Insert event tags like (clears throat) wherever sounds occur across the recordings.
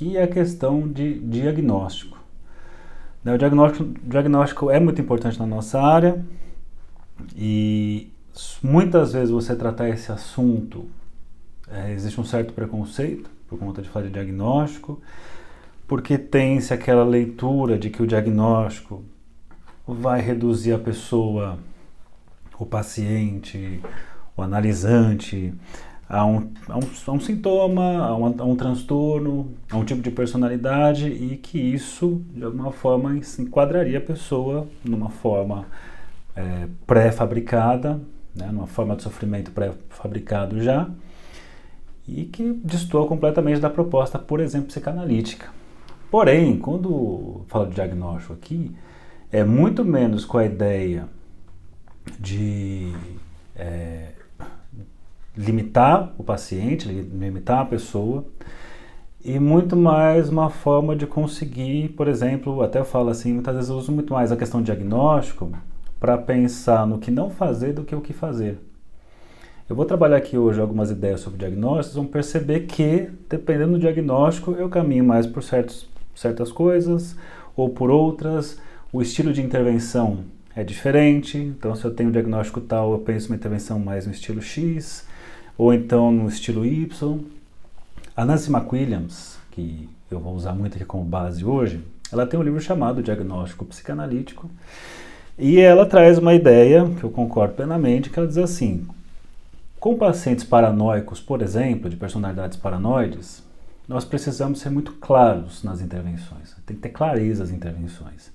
que é a questão de diagnóstico. Né, o diagnóstico, diagnóstico é muito importante na nossa área e muitas vezes você tratar esse assunto é, existe um certo preconceito por conta de fazer diagnóstico, porque tem-se aquela leitura de que o diagnóstico vai reduzir a pessoa, o paciente, o analisante, a um, a um, a um sintoma, a um, a um, transtorno, a um tipo de personalidade e que isso, de alguma forma, enquadraria a pessoa numa forma é, pré-fabricada, né, numa forma de sofrimento pré-fabricado já, e que destoa completamente da proposta, por exemplo, psicanalítica. Porém, quando falo de diagnóstico aqui, é muito menos com a ideia de é, limitar o paciente, limitar a pessoa, e muito mais uma forma de conseguir, por exemplo, até eu falo assim, muitas vezes eu uso muito mais a questão diagnóstico para pensar no que não fazer do que o que fazer. Eu vou trabalhar aqui hoje algumas ideias sobre diagnóstico, vocês vão perceber que, dependendo do diagnóstico, eu caminho mais por certos, certas coisas ou por outras. O estilo de intervenção é diferente, então se eu tenho um diagnóstico tal, eu penso uma intervenção mais no estilo X, ou então no estilo Y. A Nancy McWilliams, que eu vou usar muito aqui como base hoje, ela tem um livro chamado Diagnóstico Psicanalítico, e ela traz uma ideia que eu concordo plenamente, que ela diz assim: com pacientes paranoicos, por exemplo, de personalidades paranoides, nós precisamos ser muito claros nas intervenções. Tem que ter clareza as intervenções.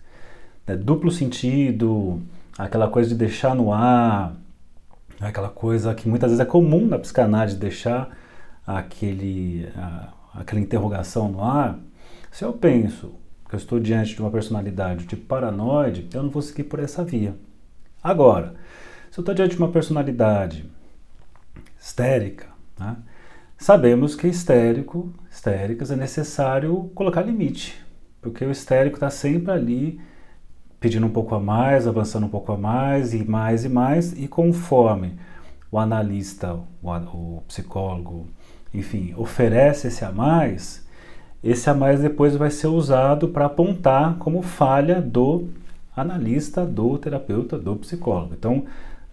É duplo sentido, aquela coisa de deixar no ar, aquela coisa que muitas vezes é comum na psicanálise deixar aquele, a, aquela interrogação no ar. Se eu penso que eu estou diante de uma personalidade tipo paranoide, eu não vou seguir por essa via. Agora, se eu estou diante de uma personalidade histérica. Né? Sabemos que histérico, histéricas é necessário colocar limite, porque o histérico está sempre ali pedindo um pouco a mais, avançando um pouco a mais e mais e mais, e conforme o analista, o, o psicólogo, enfim, oferece esse a mais, esse a mais depois vai ser usado para apontar como falha do analista, do terapeuta, do psicólogo. Então,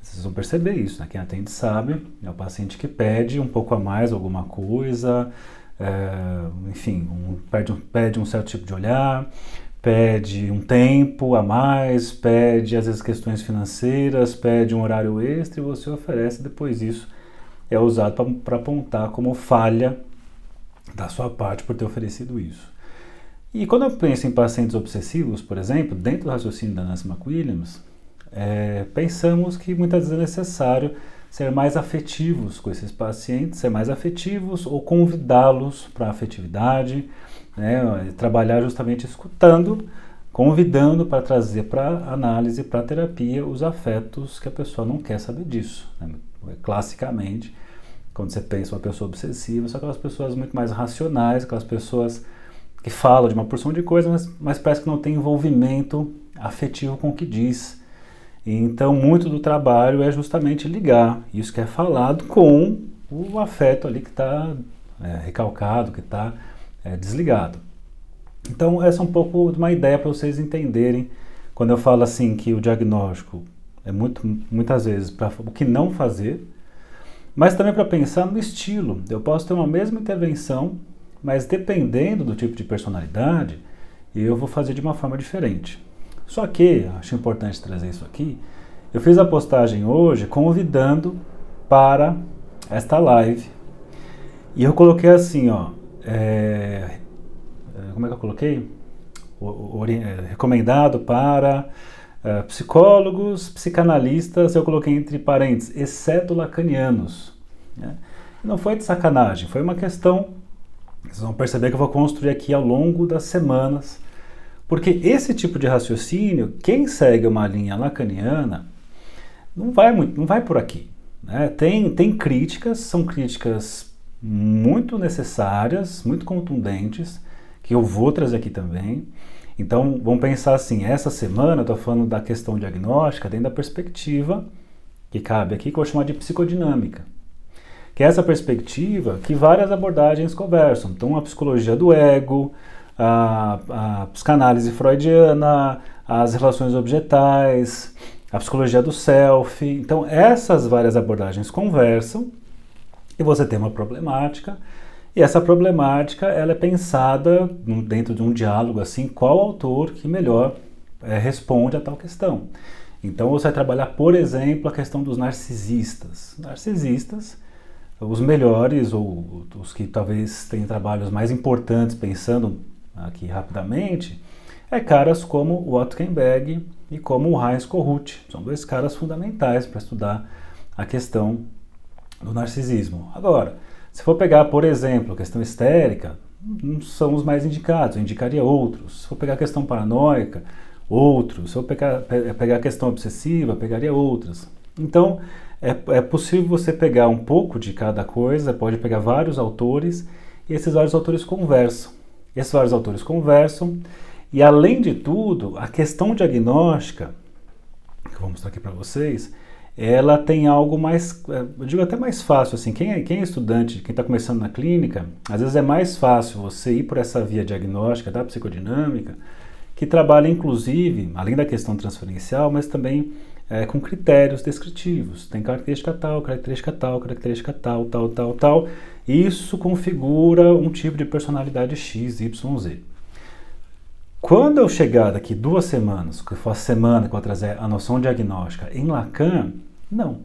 vocês vão perceber isso, né? Quem atende sabe, é o paciente que pede um pouco a mais alguma coisa, é, enfim, um, pede, pede um certo tipo de olhar, pede um tempo a mais, pede às vezes questões financeiras, pede um horário extra e você oferece, depois isso é usado para apontar como falha da sua parte por ter oferecido isso. E quando eu penso em pacientes obsessivos, por exemplo, dentro do raciocínio da Nancy McWilliams, é, pensamos que muitas vezes é necessário ser mais afetivos com esses pacientes, ser mais afetivos ou convidá-los para a afetividade, né, trabalhar justamente escutando, convidando para trazer para análise, para terapia, os afetos que a pessoa não quer saber disso. Né? Classicamente, quando você pensa uma pessoa obsessiva, são aquelas pessoas muito mais racionais, aquelas pessoas que falam de uma porção de coisas, mas, mas parece que não tem envolvimento afetivo com o que diz. Então, muito do trabalho é justamente ligar isso que é falado com o afeto ali que está é, recalcado, que está é, desligado. Então, essa é um pouco uma ideia para vocês entenderem quando eu falo assim que o diagnóstico é muito, muitas vezes para o que não fazer, mas também para pensar no estilo. Eu posso ter uma mesma intervenção, mas dependendo do tipo de personalidade, eu vou fazer de uma forma diferente. Só que, acho importante trazer isso aqui, eu fiz a postagem hoje convidando para esta live. E eu coloquei assim, ó, é, é como é que eu coloquei? É, recomendado para é, psicólogos, psicanalistas, eu coloquei entre parênteses, exceto lacanianos. Né? Não foi de sacanagem, foi uma questão, vocês vão perceber que eu vou construir aqui ao longo das semanas, porque esse tipo de raciocínio, quem segue uma linha lacaniana, não vai muito, não vai por aqui. Né? Tem, tem críticas, são críticas muito necessárias, muito contundentes, que eu vou trazer aqui também. Então, vamos pensar assim, essa semana eu estou falando da questão diagnóstica dentro da perspectiva que cabe aqui, que eu vou chamar de psicodinâmica. que é essa perspectiva que várias abordagens conversam. Então, a psicologia do ego, a, a psicanálise freudiana, as relações objetais, a psicologia do self. Então, essas várias abordagens conversam e você tem uma problemática. E essa problemática ela é pensada dentro de um diálogo assim, qual autor que melhor é, responde a tal questão. Então você vai trabalhar, por exemplo, a questão dos narcisistas. Narcisistas, os melhores ou os que talvez tenham trabalhos mais importantes, pensando aqui rapidamente, é caras como o Otkenberg e como o Heinz Kohut. São dois caras fundamentais para estudar a questão do narcisismo. Agora, se for pegar, por exemplo, a questão histérica, não são os mais indicados, eu indicaria outros. Se for pegar a questão paranoica, outros. Se eu pegar, pegar a questão obsessiva, pegaria outras. Então, é, é possível você pegar um pouco de cada coisa, pode pegar vários autores, e esses vários autores conversam. Esses vários autores conversam, e além de tudo, a questão diagnóstica, que eu vou mostrar aqui para vocês, ela tem algo mais, é, eu digo até mais fácil, assim, quem é, quem é estudante, quem está começando na clínica, às vezes é mais fácil você ir por essa via diagnóstica da psicodinâmica, que trabalha inclusive, além da questão transferencial, mas também é, com critérios descritivos. Tem característica tal, característica tal, característica tal, tal, tal, tal. Isso configura um tipo de personalidade X, Y, Z. Quando eu chegar daqui duas semanas, que for a semana que eu trazer a noção diagnóstica em Lacan, não.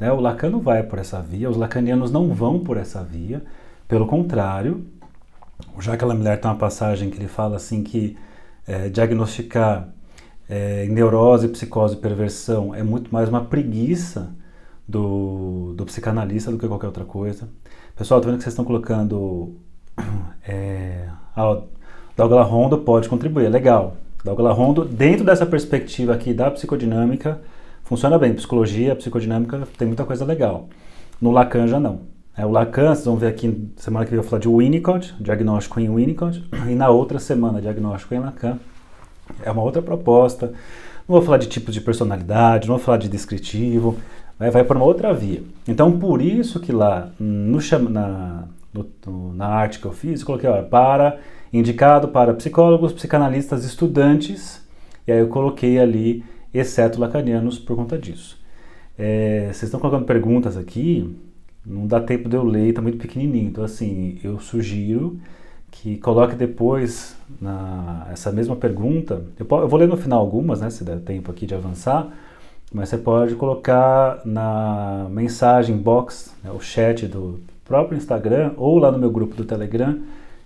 Né? O Lacan não vai por essa via, os lacanianos não vão por essa via. Pelo contrário, o Jacques Lamillard tem uma passagem que ele fala assim que é, diagnosticar é, neurose, psicose e perversão é muito mais uma preguiça do, do psicanalista do que qualquer outra coisa. Pessoal, estou vendo que vocês estão colocando. (coughs) É, Douglas Rondo pode contribuir, é legal. Douglas Rondo, dentro dessa perspectiva aqui da psicodinâmica, funciona bem. Psicologia, psicodinâmica, tem muita coisa legal. No Lacan já não. É, o Lacan, vocês vão ver aqui, semana que vem eu vou falar de Winnicott, diagnóstico em Winnicott, (clears throat) e na outra semana, diagnóstico em Lacan. É uma outra proposta. Não vou falar de tipos de personalidade, não vou falar de descritivo, vai, vai para uma outra via. Então, por isso que lá no, na, no, na arte que eu fiz, eu coloquei, ó, para, indicado para psicólogos, psicanalistas, estudantes, e aí eu coloquei ali, exceto lacanianos, por conta disso. É, vocês estão colocando perguntas aqui, não dá tempo de eu ler, está muito pequenininho. Então, assim, eu sugiro que coloque depois na, essa mesma pergunta. Eu, eu, vou ler no final algumas, né, se der tempo aqui de avançar, mas você pode colocar na mensagem box, né, o chat do próprio Instagram ou lá no meu grupo do Telegram,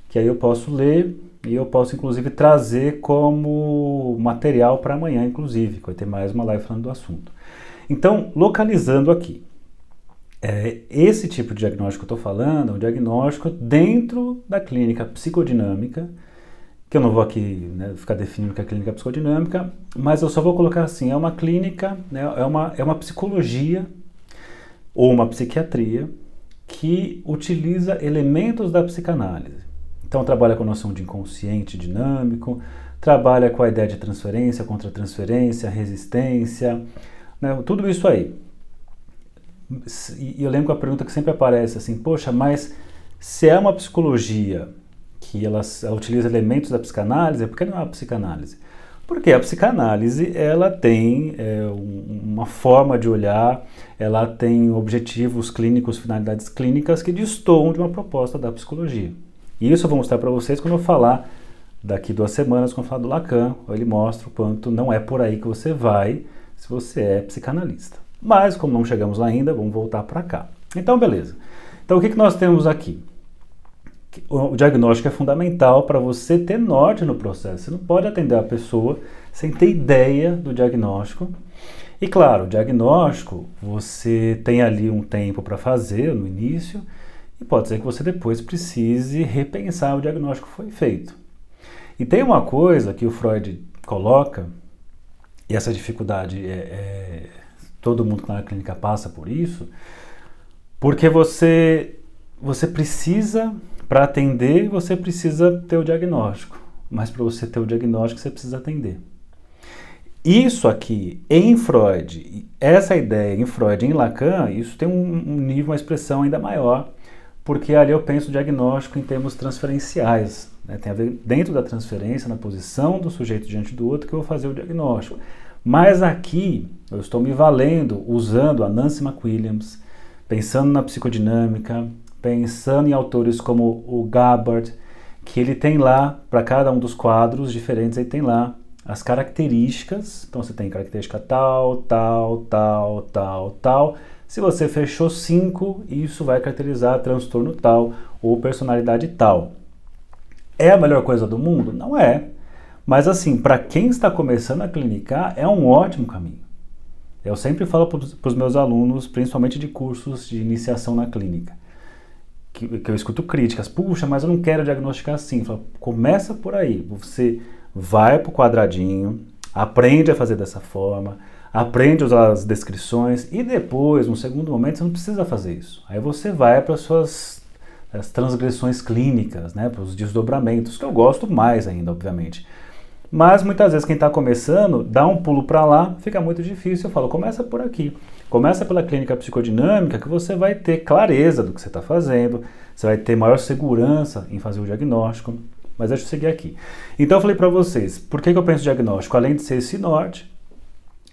que aí eu posso ler e eu posso inclusive trazer como material para amanhã, inclusive, que vai ter mais uma live falando do assunto. Então, localizando aqui, é, esse tipo de diagnóstico que eu estou falando é um diagnóstico dentro da clínica psicodinâmica, que eu não vou aqui né, ficar definindo o que é clínica psicodinâmica, mas eu só vou colocar assim, é uma clínica, né, é, uma, é uma psicologia ou uma psiquiatria que utiliza elementos da psicanálise. Então trabalha com a noção de inconsciente dinâmico, trabalha com a ideia de transferência, contra-transferência, resistência, né, tudo isso aí. E eu lembro que a pergunta que sempre aparece assim, poxa, mas se é uma psicologia que ela, ela utiliza elementos da psicanálise, por que não é uma psicanálise? Porque a psicanálise ela tem é, um, uma forma de olhar, ela tem objetivos clínicos, finalidades clínicas que destoam de uma proposta da psicologia. E isso eu vou mostrar para vocês quando eu falar daqui duas semanas, quando eu falar do Lacan, ele mostra o quanto não é por aí que você vai se você é psicanalista. Mas, como não chegamos lá ainda, vamos voltar para cá. Então, beleza. Então, o que, que nós temos aqui? O diagnóstico é fundamental para você ter norte no processo. Você não pode atender a pessoa sem ter ideia do diagnóstico. E claro, o diagnóstico você tem ali um tempo para fazer no início, e pode ser que você depois precise repensar o diagnóstico que foi feito. E tem uma coisa que o Freud coloca, e essa dificuldade é, é todo mundo que está na clínica passa por isso, porque você, você precisa, para atender, você precisa ter o diagnóstico. Mas para você ter o diagnóstico, você precisa atender. Isso aqui, em Freud, essa ideia em Freud em Lacan, isso tem um, um nível, uma expressão ainda maior, porque ali eu penso diagnóstico em termos transferenciais. Né? Tem a ver dentro da transferência, na posição do sujeito diante do outro, que eu vou fazer o diagnóstico. Mas aqui eu estou me valendo, usando a Nancy McWilliams, pensando na psicodinâmica, pensando em autores como o Gabbard, que ele tem lá, para cada um dos quadros diferentes, ele tem lá as características. Então você tem característica tal, tal, tal, tal, tal. Se você fechou cinco, isso vai caracterizar transtorno tal ou personalidade tal. É a melhor coisa do mundo? Não é. Mas assim, para quem está começando a clinicar, é um ótimo caminho. Eu sempre falo para os meus alunos, principalmente de cursos de iniciação na clínica, que, que eu escuto críticas. Puxa, mas eu não quero diagnosticar assim. Falo, começa por aí. Você vai para o quadradinho, aprende a fazer dessa forma, aprende a usar as descrições e depois, no segundo momento, você não precisa fazer isso. Aí você vai para as suas as transgressões clínicas, né, para os desdobramentos, que eu gosto mais ainda, obviamente. Mas muitas vezes quem está começando dá um pulo para lá, fica muito difícil. Eu falo, começa por aqui. Começa pela clínica psicodinâmica, que você vai ter clareza do que você está fazendo, você vai ter maior segurança em fazer o diagnóstico. Mas deixa eu seguir aqui. Então eu falei para vocês, por que, que eu penso diagnóstico? Além de ser esse norte,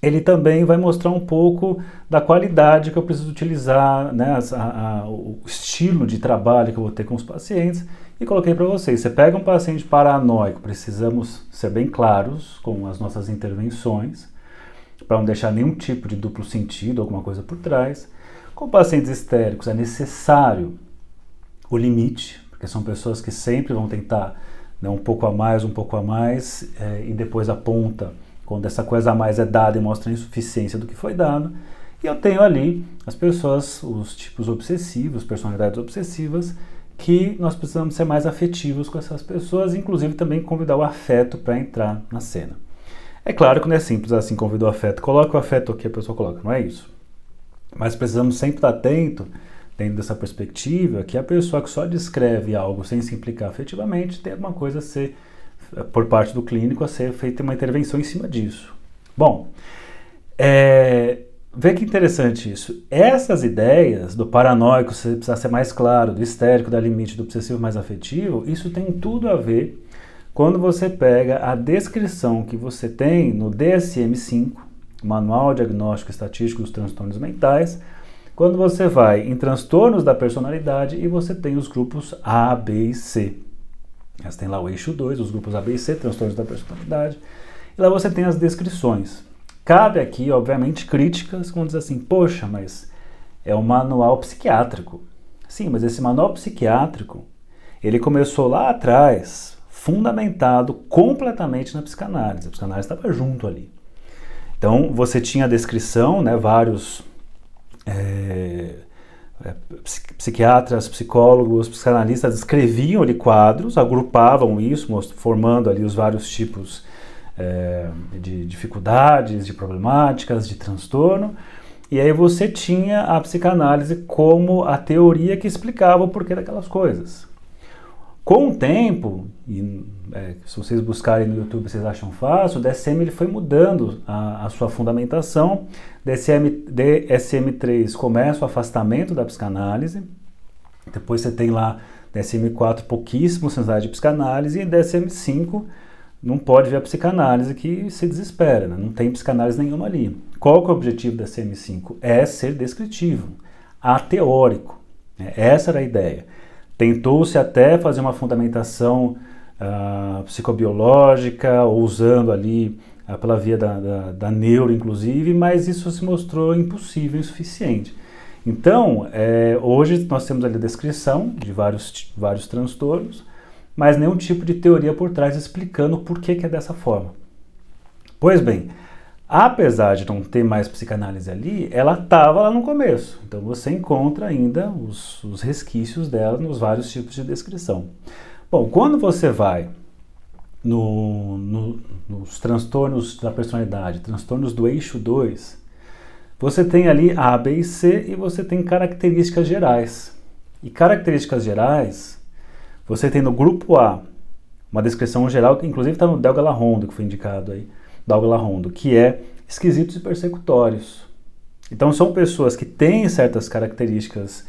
ele também vai mostrar um pouco da qualidade que eu preciso utilizar, né, a, a, o estilo de trabalho que eu vou ter com os pacientes e coloquei para vocês. Você pega um paciente paranoico, precisamos ser bem claros com as nossas intervenções, para não deixar nenhum tipo de duplo sentido, alguma coisa por trás. Com pacientes histéricos é necessário o limite, porque são pessoas que sempre vão tentar né, um pouco a mais, um pouco a mais, é, e depois aponta quando essa coisa a mais é dada e mostra a insuficiência do que foi dado. E eu tenho ali as pessoas, os tipos obsessivos, personalidades obsessivas, que nós precisamos ser mais afetivos com essas pessoas, inclusive também convidar o afeto para entrar na cena. É claro que não é simples assim, convidar o afeto, coloca o afeto aqui, a pessoa coloca, não é isso. Mas precisamos sempre estar atento, dentro dessa perspectiva, que a pessoa que só descreve algo sem se implicar afetivamente tem alguma coisa a ser, por parte do clínico, a ser feita uma intervenção em cima disso. Bom, é, Vê que interessante isso. Essas ideias do paranoico, você precisa ser mais claro, do histérico, da limite, do obsessivo mais afetivo, isso tem tudo a ver quando você pega a descrição que você tem no DSM-5, Manual Diagnóstico Estatístico dos Transtornos Mentais, quando você vai em transtornos da personalidade e você tem os grupos A, B e C. Você tem lá o eixo 2, os grupos A, B C, transtornos da personalidade. E lá você tem as descrições. Cabe aqui, obviamente, críticas quando diz assim, poxa, mas é um manual psiquiátrico. Sim, mas esse manual psiquiátrico, ele começou lá atrás, fundamentado completamente na psicanálise. A psicanálise estava junto ali. Então, você tinha a descrição, né, vários é, psiquiatras, psicólogos, psicanalistas escreviam ali quadros, agrupavam isso, formando ali os vários tipos é, de dificuldades, de problemáticas, de transtorno. E aí você tinha a psicanálise como a teoria que explicava o porquê daquelas coisas. Com o tempo, e é, se vocês buscarem no YouTube vocês acham fácil, o DSM ele foi mudando a, a sua fundamentação. DSM, DSM-3 começa o afastamento da psicanálise, depois você tem lá DSM-4 pouquíssimo sensibilidade de psicanálise e DSM-5 não pode ver a psicanálise que se desespera, né? não tem psicanálise nenhuma ali. Qual que é o objetivo da CM5? É ser descritivo, ateórico. Né? Essa era a ideia. Tentou-se até fazer uma fundamentação uh, psicobiológica, usando ali uh, pela via da, da, da, neuro, inclusive, mas isso se mostrou impossível, insuficiente. Então, é, hoje nós temos ali a descrição de vários, vários transtornos, mas nenhum tipo de teoria por trás explicando por que, que é dessa forma. Pois bem, apesar de não ter mais psicanálise ali, ela estava lá no começo. Então você encontra ainda os, os resquícios dela nos vários tipos de descrição. Bom, quando você vai no, no, nos transtornos da personalidade, transtornos do eixo 2, você tem ali A, B e C e você tem características gerais. E características gerais você tem no grupo A uma descrição geral, que inclusive está no Del Galarrondo, que foi indicado aí, Douglas Rondo, que é esquisitos e persecutórios. Então são pessoas que têm certas características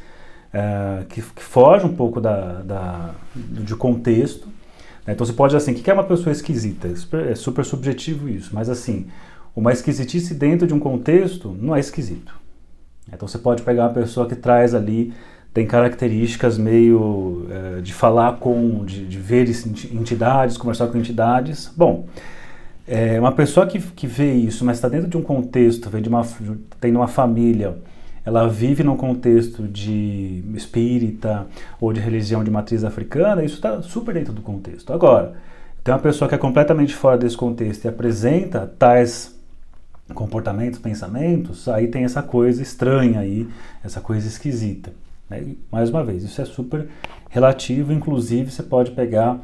é, que, que fogem um pouco da, da, do contexto. Né? Então você pode assim, o que é uma pessoa esquisita? É super subjetivo isso, mas assim, uma esquisitice dentro de um contexto não é esquisito. Então você pode pegar uma pessoa que traz ali, tem características meio é, de falar com, de, de ver entidades, conversar com entidades. Bom, é uma pessoa que, que vê isso, mas está dentro de um contexto, vem de uma, tem uma família, ela vive num contexto de espírita ou de religião de matriz africana, isso está super dentro do contexto. Agora, tem uma pessoa que é completamente fora desse contexto e apresenta tais comportamentos, pensamentos, aí tem essa coisa estranha aí, essa coisa esquisita. Né? mais uma vez, isso é super relativo, inclusive você pode pegar,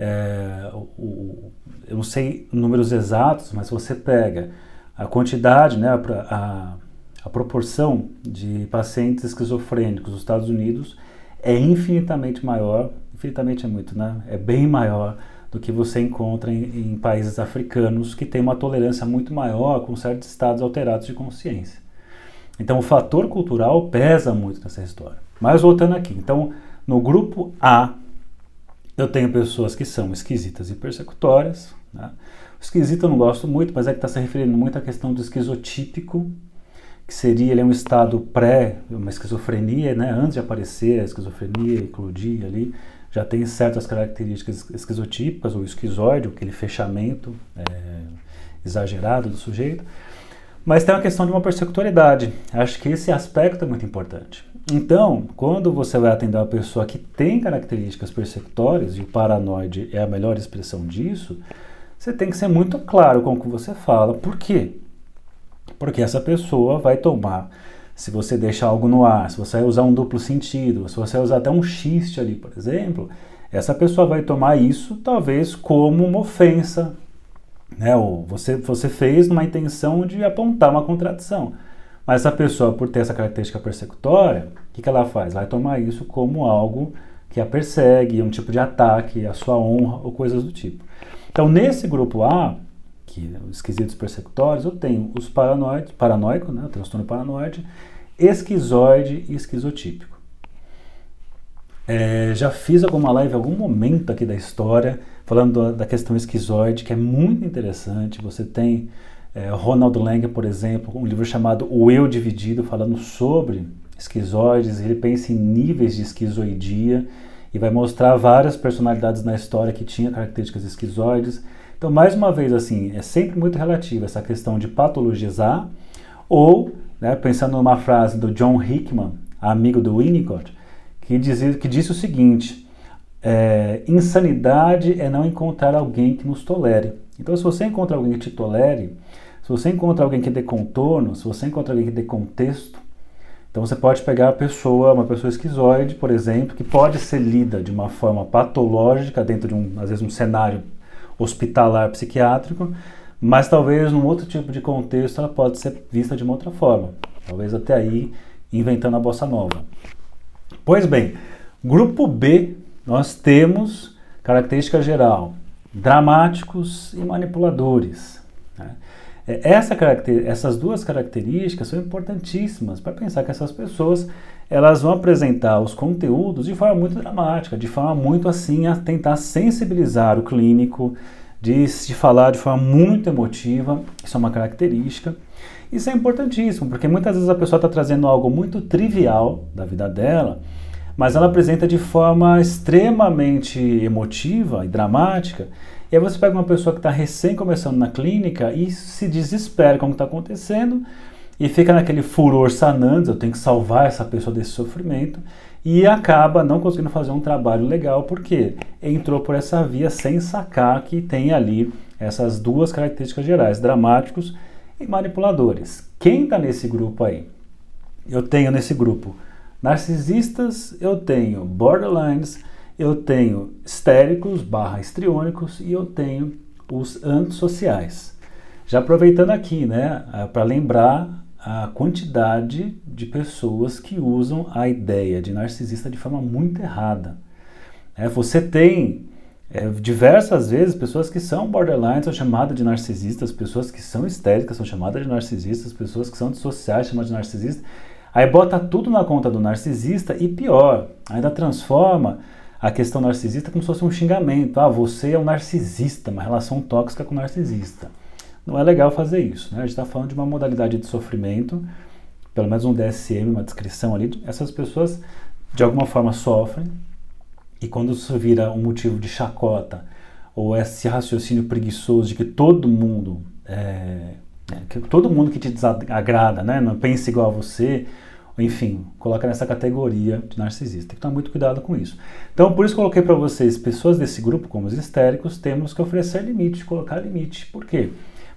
é, o, eu não sei números exatos, mas você pega a quantidade, né, a, a, a proporção de pacientes esquizofrênicos nos Estados Unidos é infinitamente maior, infinitamente é muito, né? É bem maior do que você encontra em, em, países africanos que têm uma tolerância muito maior com certos estados alterados de consciência. Então o fator cultural pesa muito nessa história. Mas voltando aqui, então no grupo A eu tenho pessoas que são esquisitas e persecutórias. Né? Esquisito eu não gosto muito, mas é que está se referindo muito à questão do esquizotípico, que seria ele é um estado pré, uma esquizofrenia, né? antes de aparecer a esquizofrenia, eclodir ali, já tem certas características esquizotípicas, ou esquizoide, aquele fechamento é, exagerado do sujeito, mas tem uma questão de uma persecutoriedade. Acho que esse aspecto é muito importante. Então, quando você vai atender uma pessoa que tem características persecutórias, e o paranoide é a melhor expressão disso, você tem que ser muito claro com o que você fala. Por quê? Porque essa pessoa vai tomar se você deixar algo no ar, se você usar um duplo sentido, se você usar até um xiste ali, por exemplo, essa pessoa vai tomar isso talvez como uma ofensa, né? Ou você, você fez numa intenção de apontar uma contradição. Mas essa pessoa, por ter essa característica persecutória, o que, que ela faz? Vai tomar isso como algo que a persegue, um tipo de ataque à sua honra ou coisas do tipo. Então, nesse grupo A, que os esquisitos persecutórios, eu tenho os paranoides, paranoico, né, o transtorno paranoide, esquizoide e esquizotípico. É, já fiz alguma live em algum momento aqui da história falando da questão esquizoide, que é muito interessante. Você tem é, Ronald Lang, por exemplo, um livro chamado O Eu Dividido, falando sobre esquizoides. Ele pensa em níveis de esquizoidia e vai mostrar várias personalidades na história que tinham características esquizoides. Então, mais uma vez, assim, é sempre muito relativo essa questão de patologizar ou né, pensando numa frase do John Hickman, amigo do Winnicott, que, dizia, que disse o seguinte: é, insanidade é não encontrar alguém que nos tolere. Então, se você encontra alguém que te tolere, se você encontra alguém que dê contorno, se você encontra alguém que dê contexto, então você pode pegar a pessoa, uma pessoa esquizoide, por exemplo, que pode ser lida de uma forma patológica dentro de um, às vezes, um cenário hospitalar psiquiátrico, mas talvez num outro tipo de contexto ela pode ser vista de uma outra forma. Talvez até aí inventando a bossa nova. Pois bem, grupo B, nós temos característica geral, dramáticos e manipuladores. Né? É, essa essas duas características são importantíssimas para pensar que essas pessoas elas vão apresentar os conteúdos de forma muito dramática, de forma muito assim a tentar sensibilizar o clínico, de se falar de forma muito emotiva, isso é uma característica. Isso é importantíssimo, porque muitas vezes a pessoa está trazendo algo muito trivial da vida dela, mas ela apresenta de forma extremamente emotiva e dramática. E aí você pega uma pessoa que está recém começando na clínica e se desespera com o que está acontecendo e fica naquele furor sanando, eu tenho que salvar essa pessoa desse sofrimento e acaba não conseguindo fazer um trabalho legal porque entrou por essa via sem sacar que tem ali essas duas características gerais, dramáticos e manipuladores. Quem está nesse grupo aí? Eu tenho nesse grupo narcisistas, eu tenho borderlines, eu tenho histéricos barra histriônicos e eu tenho os antissociais. Já aproveitando aqui, né, para lembrar a quantidade de pessoas que usam a ideia de narcisista de forma muito errada. É, você tem É, diversas vezes, pessoas que são borderline são chamadas de narcisistas, pessoas que são histéricas são chamadas de narcisistas, pessoas que são dissociais chamadas de narcisistas. Aí bota tudo na conta do narcisista e pior, ainda transforma a questão narcisista como se fosse um xingamento. Ah, você é um narcisista, uma relação tóxica com o narcisista. Não é legal fazer isso, né? A gente está falando de uma modalidade de sofrimento, pelo menos um DSM, uma descrição ali. Essas pessoas de alguma forma sofrem, e quando isso vira um motivo de chacota, ou esse raciocínio preguiçoso de que todo mundo, é, é, que todo mundo que te desagrada, né, não pensa igual a você, enfim, coloca nessa categoria de narcisista. Tem que tomar muito cuidado com isso. Então, por isso coloquei para vocês, pessoas desse grupo, como os histéricos, temos que oferecer limite, colocar limite. Por quê?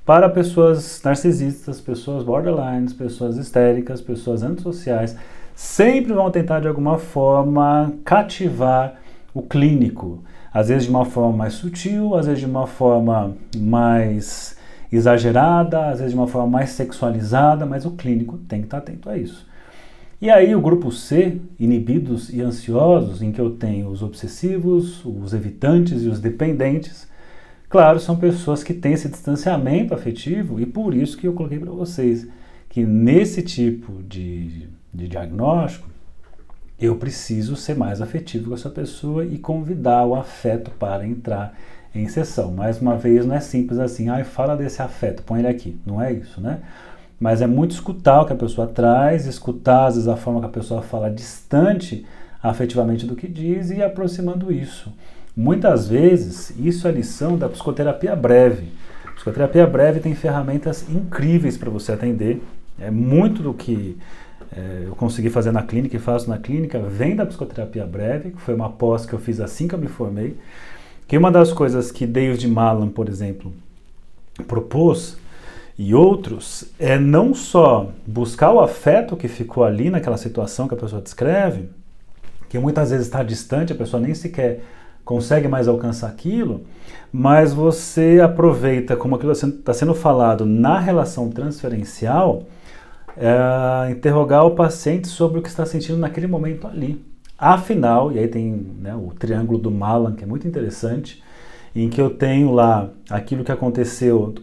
Para pessoas narcisistas, pessoas borderlines, pessoas histéricas, pessoas antissociais, sempre vão tentar de alguma forma cativar o clínico, às vezes de uma forma mais sutil, às vezes de uma forma mais exagerada, às vezes de uma forma mais sexualizada, mas o clínico tem que estar atento a isso. E aí o grupo C, inibidos e ansiosos, em que eu tenho os obsessivos, os evitantes e os dependentes, claro, são pessoas que têm esse distanciamento afetivo e por isso que eu coloquei para vocês que nesse tipo de, de diagnóstico eu preciso ser mais afetivo com essa pessoa e convidar o afeto para entrar em sessão. Mais uma vez, não é simples assim, ah, fala desse afeto, põe ele aqui. Não é isso, né? Mas é muito escutar o que a pessoa traz, escutar às vezes a forma que a pessoa fala distante afetivamente do que diz e aproximando isso. Muitas vezes, isso é lição da psicoterapia breve. A psicoterapia breve tem ferramentas incríveis para você atender. É muito do que é, eu consegui fazer na clínica e faço na clínica, vem da psicoterapia breve, que foi uma pós que eu fiz assim que eu me formei. Que uma das coisas que David Malan, por exemplo, propôs e outros é não só buscar o afeto que ficou ali naquela situação que a pessoa descreve, que muitas vezes está distante, a pessoa nem sequer consegue mais alcançar aquilo, mas você aproveita como aquilo está sendo falado na relação transferencial é, interrogar o paciente sobre o que está sentindo naquele momento ali. Afinal, e aí tem né, o triângulo do Malan, que é muito interessante, em que eu tenho lá aquilo que aconteceu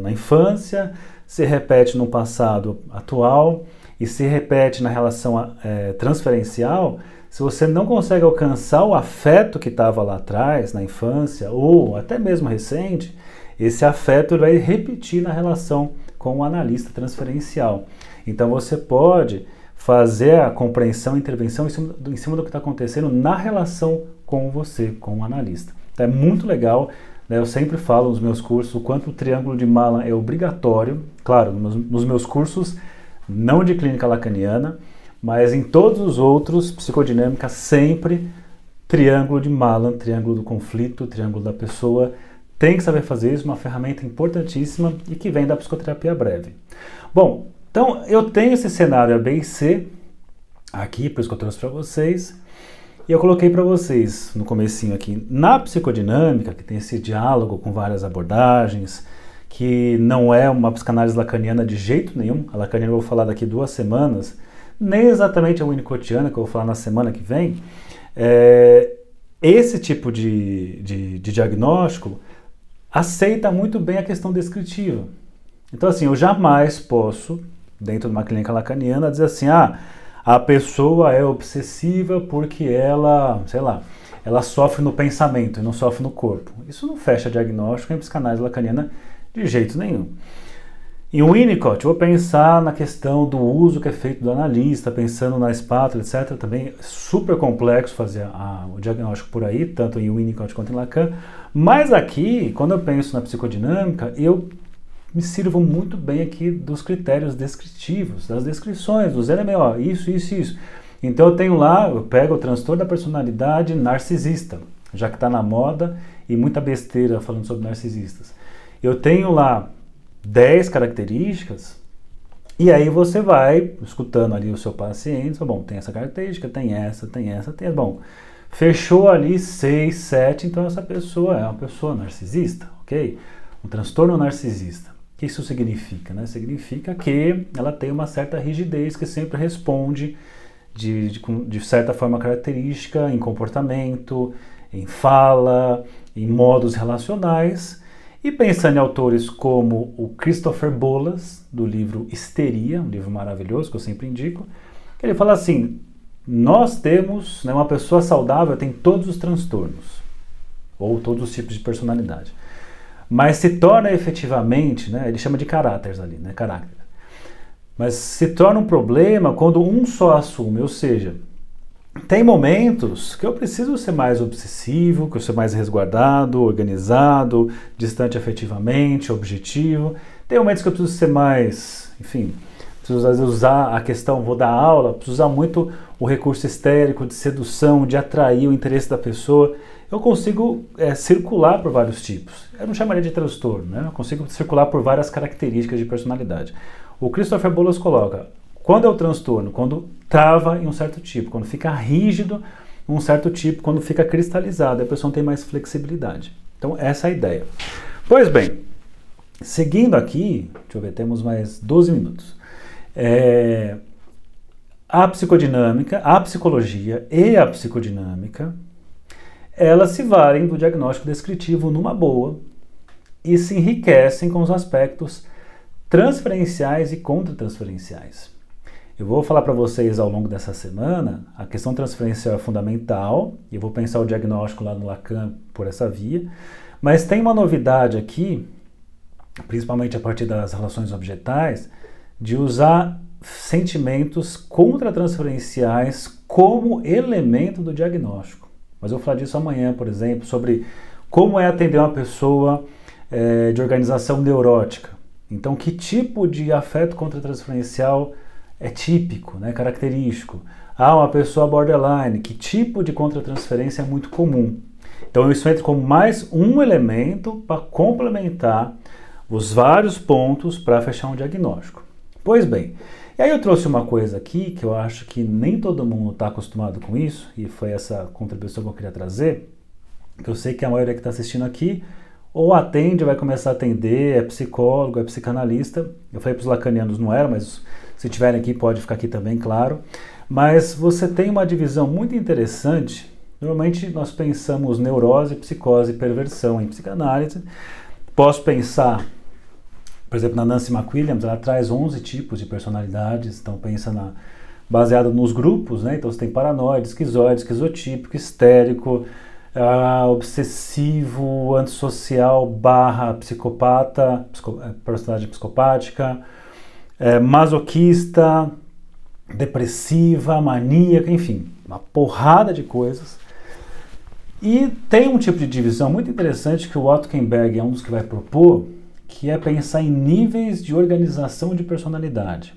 na infância, se repete no passado atual e se repete na relação é, transferencial. Se você não consegue alcançar o afeto que estava lá atrás, na infância, ou até mesmo recente, esse afeto vai repetir na relação com o analista transferencial. Então você pode fazer a compreensão e intervenção em cima, do, em cima do que está acontecendo na relação com você, com o analista. Então é muito legal. Né? Eu sempre falo nos meus cursos o quanto o triângulo de Malan é obrigatório. Claro, nos, nos meus cursos, não de clínica lacaniana, mas em todos os outros, psicodinâmica, sempre triângulo de Malan, triângulo do conflito, triângulo da pessoa tem que saber fazer isso, uma ferramenta importantíssima e que vem da psicoterapia breve. Bom, então eu tenho esse cenário A, B e C aqui, por isso que eu trouxe para vocês. E eu coloquei para vocês no comecinho aqui, na psicodinâmica, que tem esse diálogo com várias abordagens, que não é uma psicanálise lacaniana de jeito nenhum. A lacaniana eu vou falar daqui duas semanas, nem exatamente a winnicottiana, que eu vou falar na semana que vem. É, esse tipo de, de, de diagnóstico aceita muito bem a questão descritiva. Então, assim, eu jamais posso, dentro de uma clínica lacaniana, dizer assim: ah, a pessoa é obsessiva porque ela, sei lá, ela sofre no pensamento e não sofre no corpo. Isso não fecha diagnóstico em psicanálise lacaniana de jeito nenhum. Em Winnicott, eu vou pensar na questão do uso que é feito do analista, pensando na espátula, etc. Também é super complexo fazer a, o diagnóstico por aí, tanto em Winnicott quanto em Lacan. Mas aqui, quando eu penso na psicodinâmica, eu me sirvo muito bem aqui dos critérios descritivos, das descrições, dos LMO, isso, isso, isso. Então eu tenho lá, eu pego o transtorno da personalidade narcisista, já que está na moda e muita besteira falando sobre narcisistas. Eu tenho lá 10 características, e aí você vai escutando ali o seu paciente, bom, tem essa característica, tem essa, tem essa, tem essa. Bom, fechou ali 6, 7, então essa pessoa é uma pessoa narcisista, ok? Um transtorno narcisista. Que isso significa? Né? Significa que ela tem uma certa rigidez que sempre responde de, de, de certa forma característica em comportamento, em fala, em modos relacionais, e pensando em autores como o Christopher Bolas, do livro Histeria, um livro maravilhoso que eu sempre indico, que ele fala assim: nós temos, né, uma pessoa saudável tem todos os transtornos, ou todos os tipos de personalidade, mas se torna efetivamente, né, ele chama de caráteres ali, né, caráter, mas se torna um problema quando um só assume, ou seja, tem momentos que eu preciso ser mais obsessivo, que eu ser mais resguardado, organizado, distante afetivamente, objetivo. Tem momentos que eu preciso ser mais, enfim, preciso às vezes usar a questão, vou dar aula, preciso usar muito o recurso histérico de sedução, de atrair o interesse da pessoa. Eu consigo é, circular por vários tipos. Eu não chamaria de transtorno, né? Eu consigo circular por várias características de personalidade. O Christopher Bolas coloca, quando é o transtorno? Quando trava em um certo tipo, quando fica rígido um certo tipo, quando fica cristalizado, a pessoa não tem mais flexibilidade. Então, essa é a ideia. Pois bem, seguindo aqui, deixa eu ver, temos mais 12 minutos. É, a psicodinâmica, a psicologia e a psicodinâmica, elas se valem do diagnóstico descritivo numa boa e se enriquecem com os aspectos transferenciais e contratransferenciais. Eu vou falar para vocês ao longo dessa semana, a questão transferencial é fundamental, e eu vou pensar o diagnóstico lá no Lacan por essa via, mas tem uma novidade aqui, principalmente a partir das relações objetais, de usar sentimentos contratransferenciais como elemento do diagnóstico. Mas eu vou falar disso amanhã, por exemplo, sobre como é atender uma pessoa é, de organização neurótica. Então, que tipo de afeto contratransferencial é típico, né, característico? Ah, uma pessoa borderline, que tipo de contratransferência é muito comum? Então, isso entra como mais um elemento para complementar os vários pontos para fechar um diagnóstico. Pois bem, e aí eu trouxe uma coisa aqui que eu acho que nem todo mundo está acostumado com isso, e foi essa contribuição que eu queria trazer, que eu sei que a maioria que está assistindo aqui ou atende, vai começar a atender, é psicólogo, é psicanalista. Eu falei para os lacanianos não era, mas se tiverem aqui pode ficar aqui também, claro. Mas você tem uma divisão muito interessante. Normalmente nós pensamos neurose, psicose perversão em psicanálise. Posso pensar, por exemplo, na Nancy McWilliams, ela traz 11 tipos de personalidades, então pensa na baseado nos grupos, né? Então você tem paranoide, esquizoide, esquizotípico, histérico, uh, obsessivo, antissocial, barra psicopata, psico, é, personagem psicopática, é, masoquista, depressiva, maníaca, enfim, uma porrada de coisas. E tem um tipo de divisão muito interessante que o Otto é um dos que vai propor, que é pensar em níveis de organização de personalidade.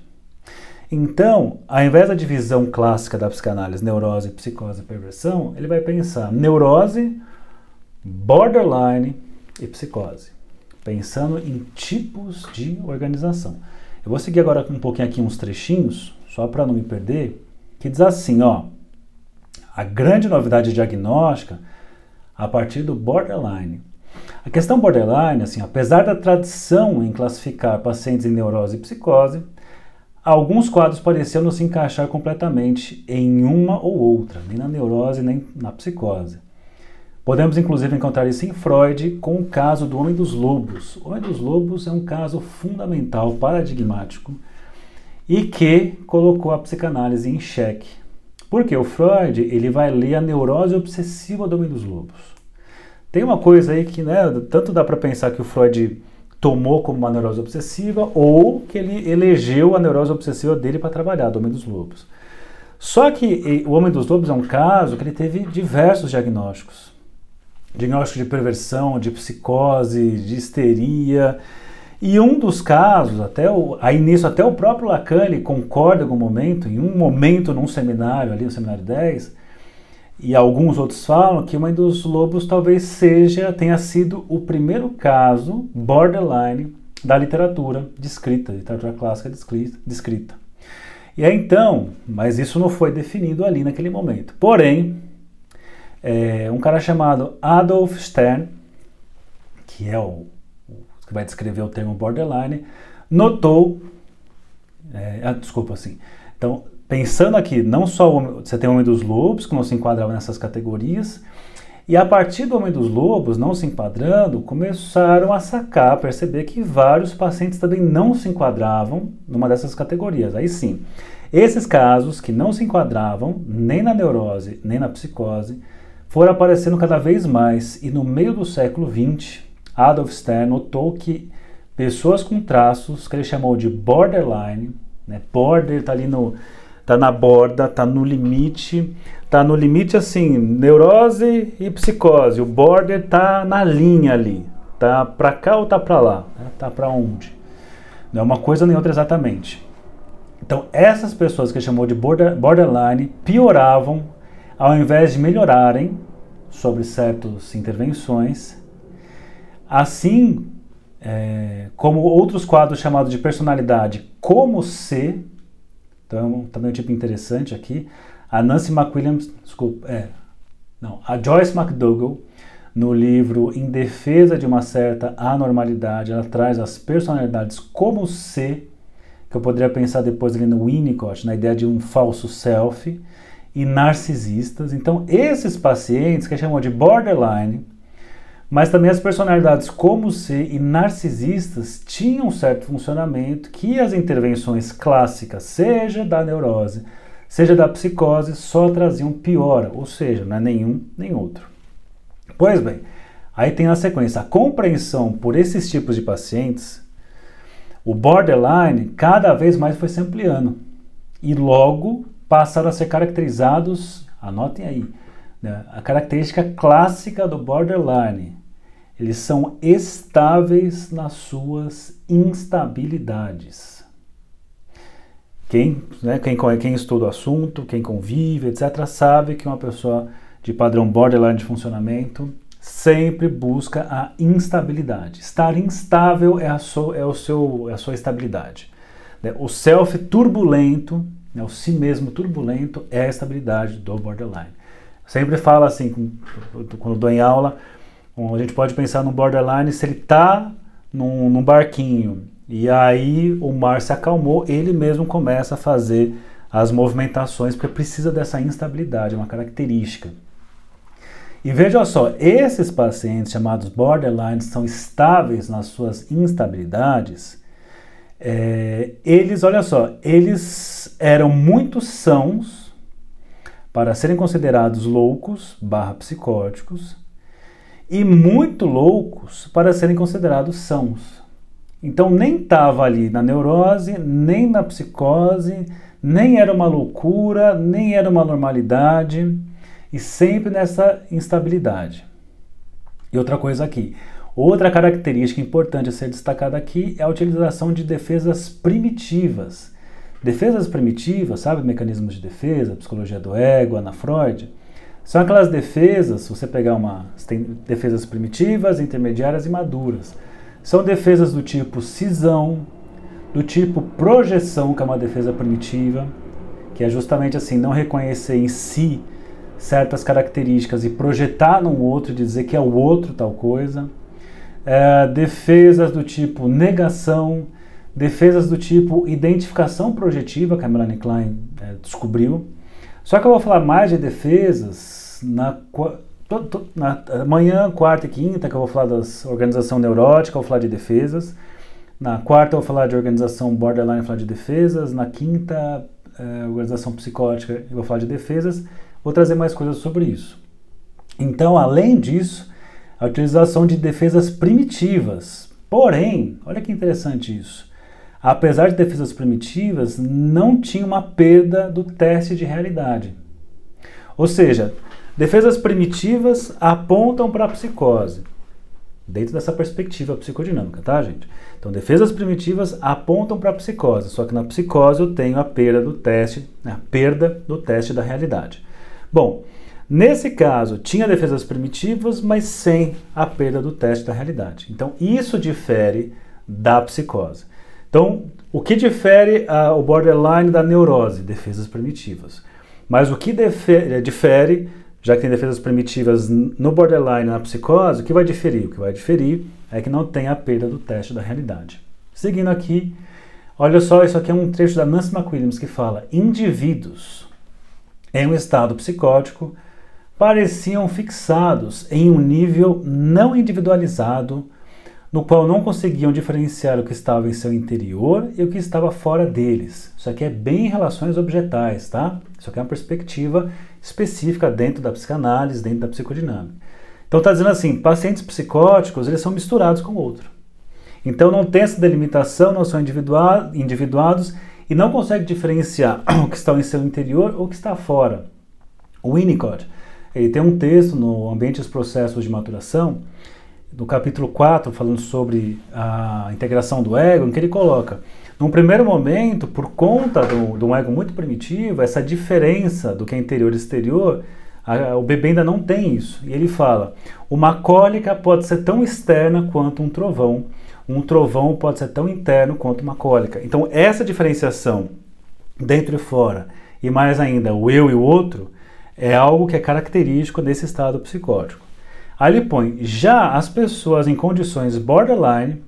Então, ao invés da divisão clássica da psicanálise, neurose, psicose e perversão, ele vai pensar neurose, borderline e psicose, pensando em tipos de organização. Eu vou seguir agora um pouquinho aqui uns trechinhos, só para não me perder, que diz assim, ó, a grande novidade diagnóstica a partir do borderline. A questão borderline, assim, apesar da tradição em classificar pacientes em neurose e psicose, Alguns quadros pareciam não se encaixar completamente em uma ou outra, nem na neurose nem na psicose. Podemos inclusive encontrar isso em Freud com o caso do Homem dos Lobos. O Homem dos Lobos é um caso fundamental, paradigmático e que colocou a psicanálise em xeque. Porque o Freud ele vai ler a neurose obsessiva do Homem dos Lobos. Tem uma coisa aí que né, tanto dá para pensar que o Freud tomou como uma neurose obsessiva ou que ele elegeu a neurose obsessiva dele para trabalhar, do Homem dos Lobos. Só que o Homem dos Lobos é um caso que ele teve diversos diagnósticos. Diagnóstico de perversão, de psicose, de histeria. E um dos casos, até o, aí nisso até o próprio Lacan concorda em algum momento, em um momento num seminário ali, no seminário 10, e alguns outros falam que Mãe dos Lobos talvez seja, tenha sido o primeiro caso borderline da literatura descrita, literatura clássica descrita. E aí então, mas isso não foi definido ali naquele momento. Porém, é, um cara chamado Adolf Stern, que é o, o, que vai descrever o termo borderline, notou, é, ah, desculpa assim, então pensando aqui, não só você tem o Homem dos Lobos, que não se enquadrava nessas categorias, E a partir do Homem dos Lobos, não se enquadrando, começaram a sacar, perceber que vários pacientes também não se enquadravam numa dessas categorias. Aí sim, esses casos que não se enquadravam nem na neurose, nem na psicose, foram aparecendo cada vez mais. E no meio do século XX, Adolf Stern notou que pessoas com traços que ele chamou de borderline, né, border está ali no tá na borda, tá no limite, tá no limite assim, neurose e psicose. O border tá na linha ali, tá para cá ou tá para lá, né? tá para onde? Não é uma coisa nem outra exatamente. Então essas pessoas que chamou de border, borderline pioravam ao invés de melhorarem sobre certas intervenções. Assim é, como outros quadros chamados de personalidade, como ser então, também um tipo interessante aqui. A Nancy McWilliams, desculpa, é, não, a Joyce McDougall, no livro Em Defesa de uma Certa Anormalidade, ela traz as personalidades como ser, que eu poderia pensar depois ali no Winnicott, na ideia de um falso self, e narcisistas. Então, esses pacientes, que chamam de borderline, mas também as personalidades como C e narcisistas tinham um certo funcionamento que as intervenções clássicas, seja da neurose, seja da psicose, só traziam piora, ou seja, não é nenhum nem outro. Pois bem, aí tem a sequência. A compreensão por esses tipos de pacientes, o borderline cada vez mais foi se ampliando e logo passaram a ser caracterizados, anotem aí, né, a característica clássica do borderline, eles são estáveis nas suas instabilidades. Quem, né, quem, quem estuda o assunto, quem convive, etc., sabe que uma pessoa de padrão borderline de funcionamento sempre busca a instabilidade. Estar instável é a, so, é o seu, é a sua estabilidade. Né? O self turbulento, né, o si mesmo turbulento, é a estabilidade do borderline. Sempre falo assim, quando dou em aula, a gente pode pensar no borderline se ele está num, num barquinho e aí o mar se acalmou, ele mesmo começa a fazer as movimentações porque precisa dessa instabilidade, é uma característica. E veja só, esses pacientes chamados borderlines são estáveis nas suas instabilidades. É, eles, olha só, eles eram muito sãos para serem considerados loucos barra psicóticos e muito loucos para serem considerados sãos. Então nem estava ali na neurose, nem na psicose, nem era uma loucura, nem era uma normalidade, e sempre nessa instabilidade. E outra coisa aqui, outra característica importante a ser destacada aqui é a utilização de defesas primitivas. Defesas primitivas, sabe mecanismos de defesa, psicologia do ego, Ana Freud? São aquelas defesas, se você pegar uma. Você tem defesas primitivas, intermediárias e maduras. São defesas do tipo cisão, do tipo projeção, que é uma defesa primitiva, que é justamente assim, não reconhecer em si certas características e projetar num outro e dizer que é o outro tal coisa. É, defesas do tipo negação, defesas do tipo identificação projetiva, que a Melanie Klein é, descobriu. Só que eu vou falar mais de defesas na, na manhã, quarta e quinta, que eu vou falar das organização neurótica, eu vou falar de defesas. Na quarta eu vou falar de organização borderline, vou falar de defesas. Na quinta, é, organização psicótica, eu vou falar de defesas. Vou trazer mais coisas sobre isso. Então, além disso, a utilização de defesas primitivas. Porém, olha que interessante isso. Apesar de defesas primitivas, não tinha uma perda do teste de realidade. Ou seja, Defesas primitivas apontam para a psicose, dentro dessa perspectiva psicodinâmica, tá, gente? Então, defesas primitivas apontam para a psicose, só que na psicose eu tenho a perda do teste, a perda do teste da realidade. Bom, nesse caso tinha defesas primitivas, mas sem a perda do teste da realidade. Então, isso difere da psicose. Então, o que difere o borderline da neurose? Defesas primitivas. Mas o que difere já que tem defesas primitivas no borderline, na psicose, o que vai diferir? O que vai diferir é que não tem a perda do teste da realidade. Seguindo aqui, olha só, isso aqui é um trecho da Nancy McWilliams que fala: indivíduos em um estado psicótico pareciam fixados em um nível não individualizado, no qual não conseguiam diferenciar o que estava em seu interior e o que estava fora deles. Isso aqui é bem em relações objetais, tá? Isso aqui é uma perspectiva específica dentro da psicanálise, dentro da psicodinâmica. Então está dizendo assim, pacientes psicóticos, eles são misturados com o outro. Então não tem essa delimitação, não são individuados e não consegue diferenciar (clears throat) o que está em seu interior ou o que está fora. O Winnicott, ele tem um texto no Ambiente e os Processos de Maturação, no capítulo 4, falando sobre a integração do ego, em que ele coloca, num primeiro momento, por conta de um ego muito primitivo, essa diferença do que é interior e exterior, a, o bebê ainda não tem isso. E ele fala, uma cólica pode ser tão externa quanto um trovão, um trovão pode ser tão interno quanto uma cólica. Então, essa diferenciação dentro e fora, e mais ainda o eu e o outro, é algo que é característico desse estado psicótico. Aí ele põe: já as pessoas em condições borderline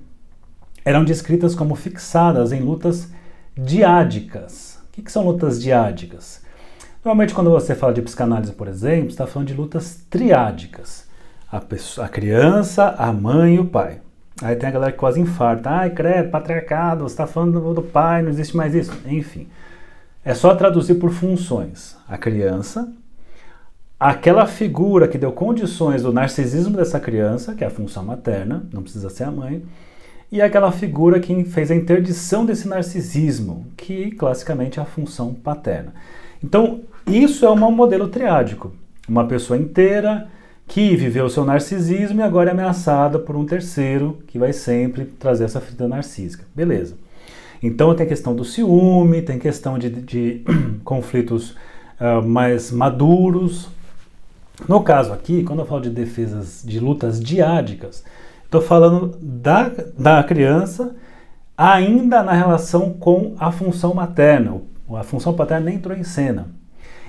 eram descritas como fixadas em lutas diádicas. O que, que são lutas diádicas? Normalmente, quando você fala de psicanálise, por exemplo, está falando de lutas triádicas: a, pessoa, a criança, a mãe e o pai. Aí tem a galera que quase infarta. Ai, credo, patriarcado, você está falando do pai, não existe mais isso. Enfim, é só traduzir por funções. A criança, aquela figura que deu condições do narcisismo dessa criança, que é a função materna, não precisa ser a mãe, e aquela figura que fez a interdição desse narcisismo, que classicamente é a função paterna. Então, isso é um modelo triádico. Uma pessoa inteira que viveu o seu narcisismo e agora é ameaçada por um terceiro que vai sempre trazer essa ferida narcísica. Beleza. Então tem a questão do ciúme, tem questão de, de (clears throat) conflitos uh, mais maduros. No caso aqui, quando eu falo de defesas, de lutas diádicas, estou falando da, da criança ainda na relação com a função materna. A função paterna nem entrou em cena.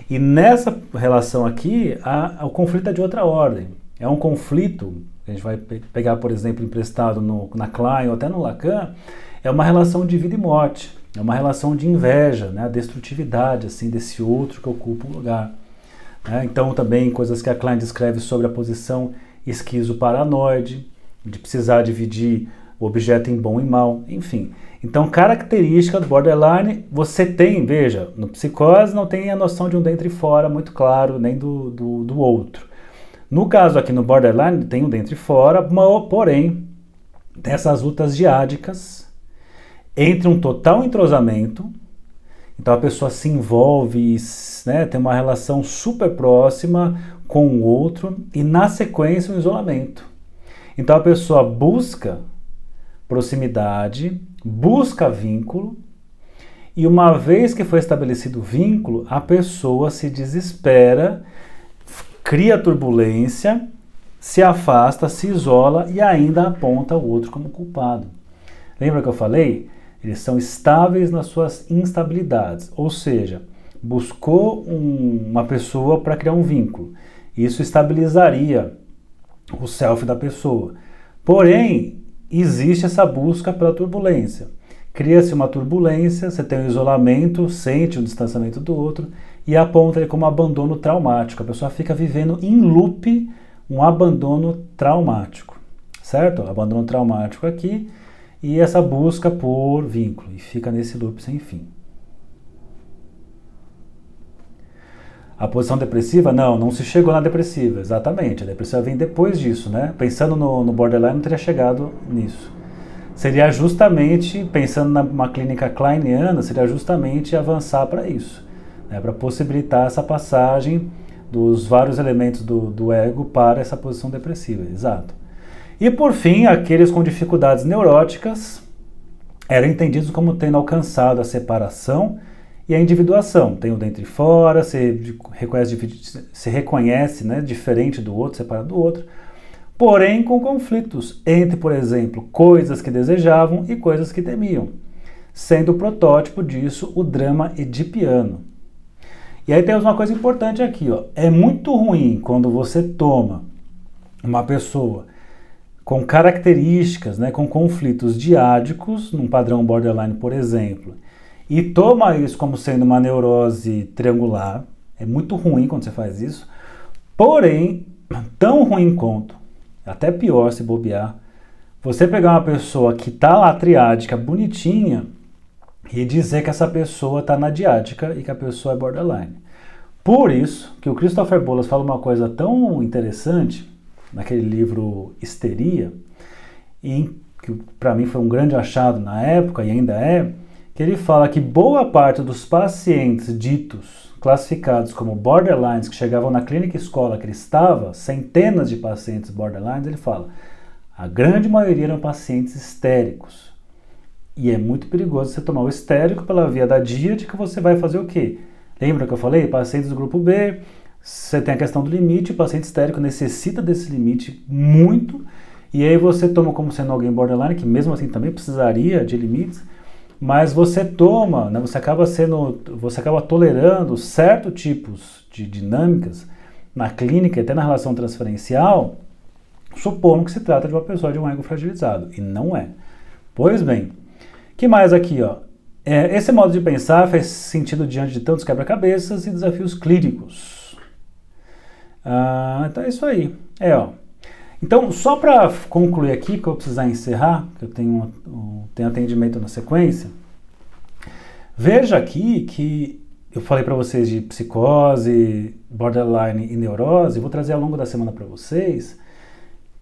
E nessa relação aqui, a, a, o conflito é de outra ordem. É um conflito, a gente vai pe pegar, por exemplo, emprestado no, na Klein ou até no Lacan, é uma relação de vida e morte. É uma relação de inveja, né? a destrutividade assim desse outro que ocupa o lugar. Né? Então, também coisas que a Klein descreve sobre a posição esquizo-paranoide, de precisar dividir o objeto em bom e mal, enfim. Então, característica do borderline, você tem, veja, no psicose não tem a noção de um dentro e fora muito claro, nem do, do, do outro. No caso aqui no borderline, tem um dentro e fora, porém, tem essas lutas diádicas entre um total entrosamento, então a pessoa se envolve, né, tem uma relação super próxima com o outro, e na sequência um isolamento. Então a pessoa busca proximidade, busca vínculo, e uma vez que foi estabelecido o vínculo, a pessoa se desespera, cria turbulência, se afasta, se isola e ainda aponta o outro como culpado. Lembra que eu falei? Eles são estáveis nas suas instabilidades, ou seja, buscou um, uma pessoa para criar um vínculo. Isso estabilizaria o self da pessoa. Porém, existe essa busca pela turbulência. Cria-se uma turbulência, você tem um isolamento, sente o distanciamento do outro e aponta ele como abandono traumático. A pessoa fica vivendo em loop um abandono traumático, certo? Abandono traumático aqui e essa busca por vínculo e fica nesse loop sem fim. A posição depressiva, não, não se chegou na depressiva, exatamente. A depressiva vem depois disso, né? Pensando no, no borderline, não teria chegado nisso. Seria justamente, pensando numa clínica kleiniana, seria justamente avançar para isso, né? para possibilitar essa passagem dos vários elementos do, do ego para essa posição depressiva, exato. E por fim, aqueles com dificuldades neuróticas eram entendidos como tendo alcançado a separação e a individuação. Tem o dentro e fora, se reconhece, se reconhece né, diferente do outro, separado do outro, porém com conflitos entre, por exemplo, coisas que desejavam e coisas que temiam, sendo o protótipo disso o drama edipiano. E aí temos uma coisa importante aqui, ó. é muito ruim quando você toma uma pessoa com características, né, com conflitos diádicos, num padrão borderline, por exemplo, e toma isso como sendo uma neurose triangular, é muito ruim quando você faz isso. Porém, (clears throat) tão ruim quanto, até pior se bobear, você pegar uma pessoa que está lá triádica, bonitinha, e dizer que essa pessoa está na diática e que a pessoa é borderline. Por isso que o Christopher Bolas fala uma coisa tão interessante naquele livro Histeria, que para mim foi um grande achado na época e ainda é, que ele fala que boa parte dos pacientes ditos classificados como borderlines que chegavam na clínica escola que ele estava, centenas de pacientes borderlines, ele fala, a grande maioria eram pacientes histéricos. E é muito perigoso você tomar o histérico pela via da díade que você vai fazer o quê? Lembra que eu falei? Pacientes do grupo B, você tem a questão do limite, o paciente histérico necessita desse limite muito, e aí você toma como sendo alguém borderline, que mesmo assim também precisaria de limites, mas você toma, né, você acaba sendo, você acaba tolerando certos tipos de dinâmicas na clínica e até na relação transferencial, supondo que se trata de uma pessoa de um ego fragilizado, e não é. Pois bem, que mais aqui, ó? É, esse modo de pensar faz sentido diante de tantos quebra-cabeças e desafios clínicos. Ah, então é isso aí. É, ó. Então, só para concluir aqui, que eu vou precisar encerrar, que eu tenho, um, tenho atendimento na sequência, veja aqui que eu falei para vocês de psicose, borderline e neurose, vou trazer ao longo da semana para vocês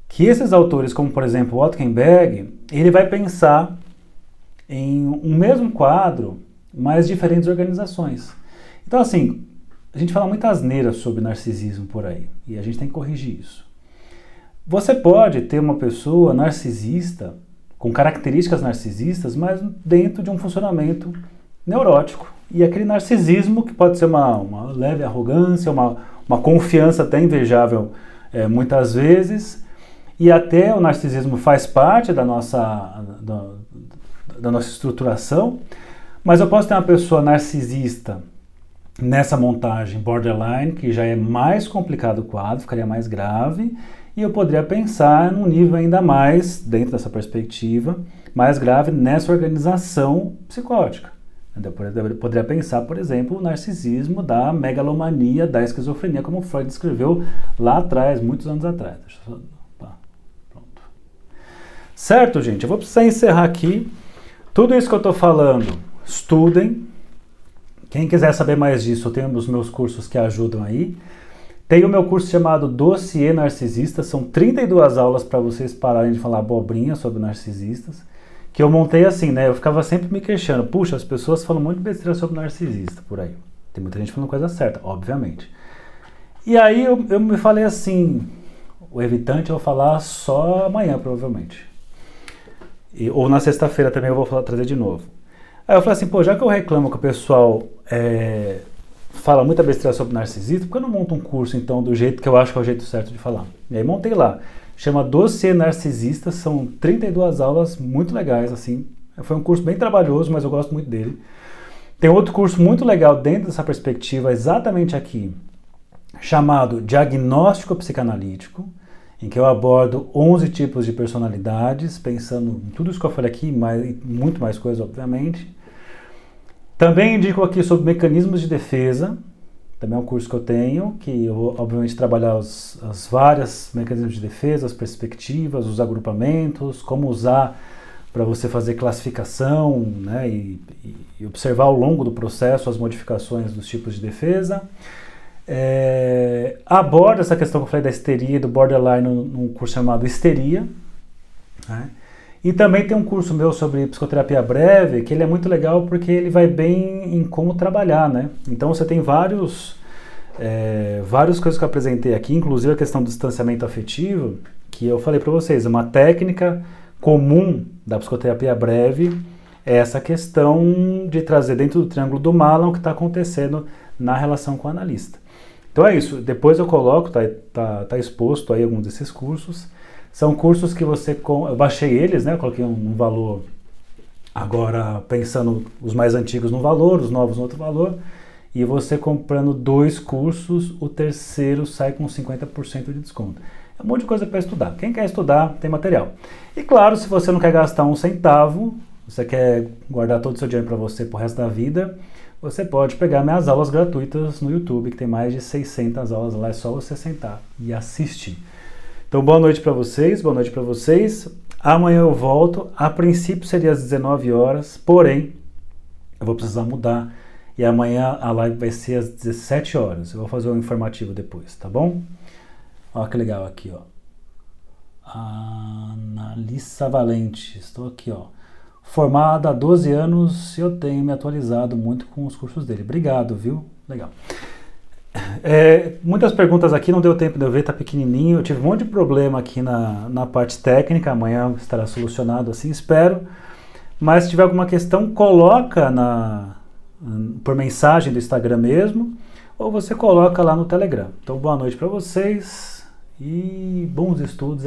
que esses autores, como por exemplo Watkenberg, ele vai pensar em um mesmo quadro, mas diferentes organizações. Então, assim, a gente fala muita asneira sobre narcisismo por aí, e a gente tem que corrigir isso. Você pode ter uma pessoa narcisista, com características narcisistas, mas dentro de um funcionamento neurótico. E aquele narcisismo, que pode ser uma, uma leve arrogância, uma, uma confiança até invejável é, muitas vezes, e até o narcisismo faz parte da nossa, da, da nossa estruturação, mas eu posso ter uma pessoa narcisista nessa montagem borderline, que já é mais complicado o quadro, ficaria mais grave, e eu poderia pensar num nível ainda mais, dentro dessa perspectiva, mais grave nessa organização psicótica. Eu poderia pensar, por exemplo, o narcisismo da megalomania, da esquizofrenia, como Freud descreveu lá atrás, muitos anos atrás. Tá, pronto. Certo, gente? Eu vou precisar encerrar aqui. Tudo isso que eu estou falando, estudem. Quem quiser saber mais disso, eu tenho os meus cursos que ajudam aí. Tem o meu curso chamado Dossiê Narcisista, são 32 aulas para vocês pararem de falar abobrinha sobre narcisistas, que eu montei assim, né? Eu ficava sempre me queixando, puxa, as pessoas falam muito besteira sobre narcisista por aí. Tem muita gente falando coisa certa, obviamente. E aí eu, eu me falei assim, o evitante eu vou falar só amanhã, provavelmente. E, ou na sexta-feira também eu vou falar, trazer de novo. Aí eu falei assim, pô, já que eu reclamo que o pessoal é, fala muita besteira sobre narcisismo, por que eu não monto um curso então do jeito que eu acho que é o jeito certo de falar? E aí montei lá. Chama Dossiê Narcisista, são 32 aulas muito legais, assim. Foi um curso bem trabalhoso, mas eu gosto muito dele. Tem outro curso muito legal dentro dessa perspectiva, exatamente aqui, chamado Diagnóstico Psicanalítico, em que eu abordo 11 tipos de personalidades, pensando em tudo isso que eu falei aqui, mas muito mais coisas, obviamente. Também indico aqui sobre mecanismos de defesa, também é um curso que eu tenho, que eu vou, obviamente, trabalhar os, as várias mecanismos de defesa, as perspectivas, os agrupamentos, como usar para você fazer classificação né, e, e, observar ao longo do processo as modificações dos tipos de defesa. É, aborda essa questão que eu falei da histeria do borderline num curso chamado Histeria. Né? E também tem um curso meu sobre psicoterapia breve, que ele é muito legal porque ele vai bem em como trabalhar, né? Então você tem vários, é, várias coisas que eu apresentei aqui, inclusive a questão do distanciamento afetivo, que eu falei para vocês, uma técnica comum da psicoterapia breve é essa questão de trazer dentro do triângulo do Malan o que está acontecendo na relação com o analista. Então é isso, depois eu coloco, tá, tá, tá exposto aí alguns desses cursos. São cursos que você. Eu baixei eles, né? Eu coloquei um, um valor. Agora, pensando os mais antigos no valor, os novos no outro valor. E você comprando dois cursos, o terceiro sai com 50% de desconto. É um monte de coisa para estudar. Quem quer estudar, tem material. E claro, se você não quer gastar um centavo, você quer guardar todo o seu dinheiro para você pro resto da vida, você pode pegar minhas aulas gratuitas no YouTube, que tem mais de 600 aulas lá, é só você sentar e assistir. Então, boa noite para vocês, boa noite para vocês. Amanhã eu volto, a princípio seria às 19 horas, porém, eu vou precisar mudar e amanhã a live vai ser às 17 horas. Eu vou fazer um informativo depois, tá bom? Olha que legal aqui, ó. Analissa Valente, estou aqui, ó. Formada há 12 anos eu tenho me atualizado muito com os cursos dele. Obrigado, viu? Legal. É, muitas perguntas aqui, não deu tempo de eu ver, tá pequenininho. Eu tive um monte de problema aqui na, na parte técnica, amanhã estará solucionado assim, espero. Mas se tiver alguma questão, coloca na, por mensagem do Instagram mesmo, ou você coloca lá no Telegram. Então, boa noite para vocês e bons estudos.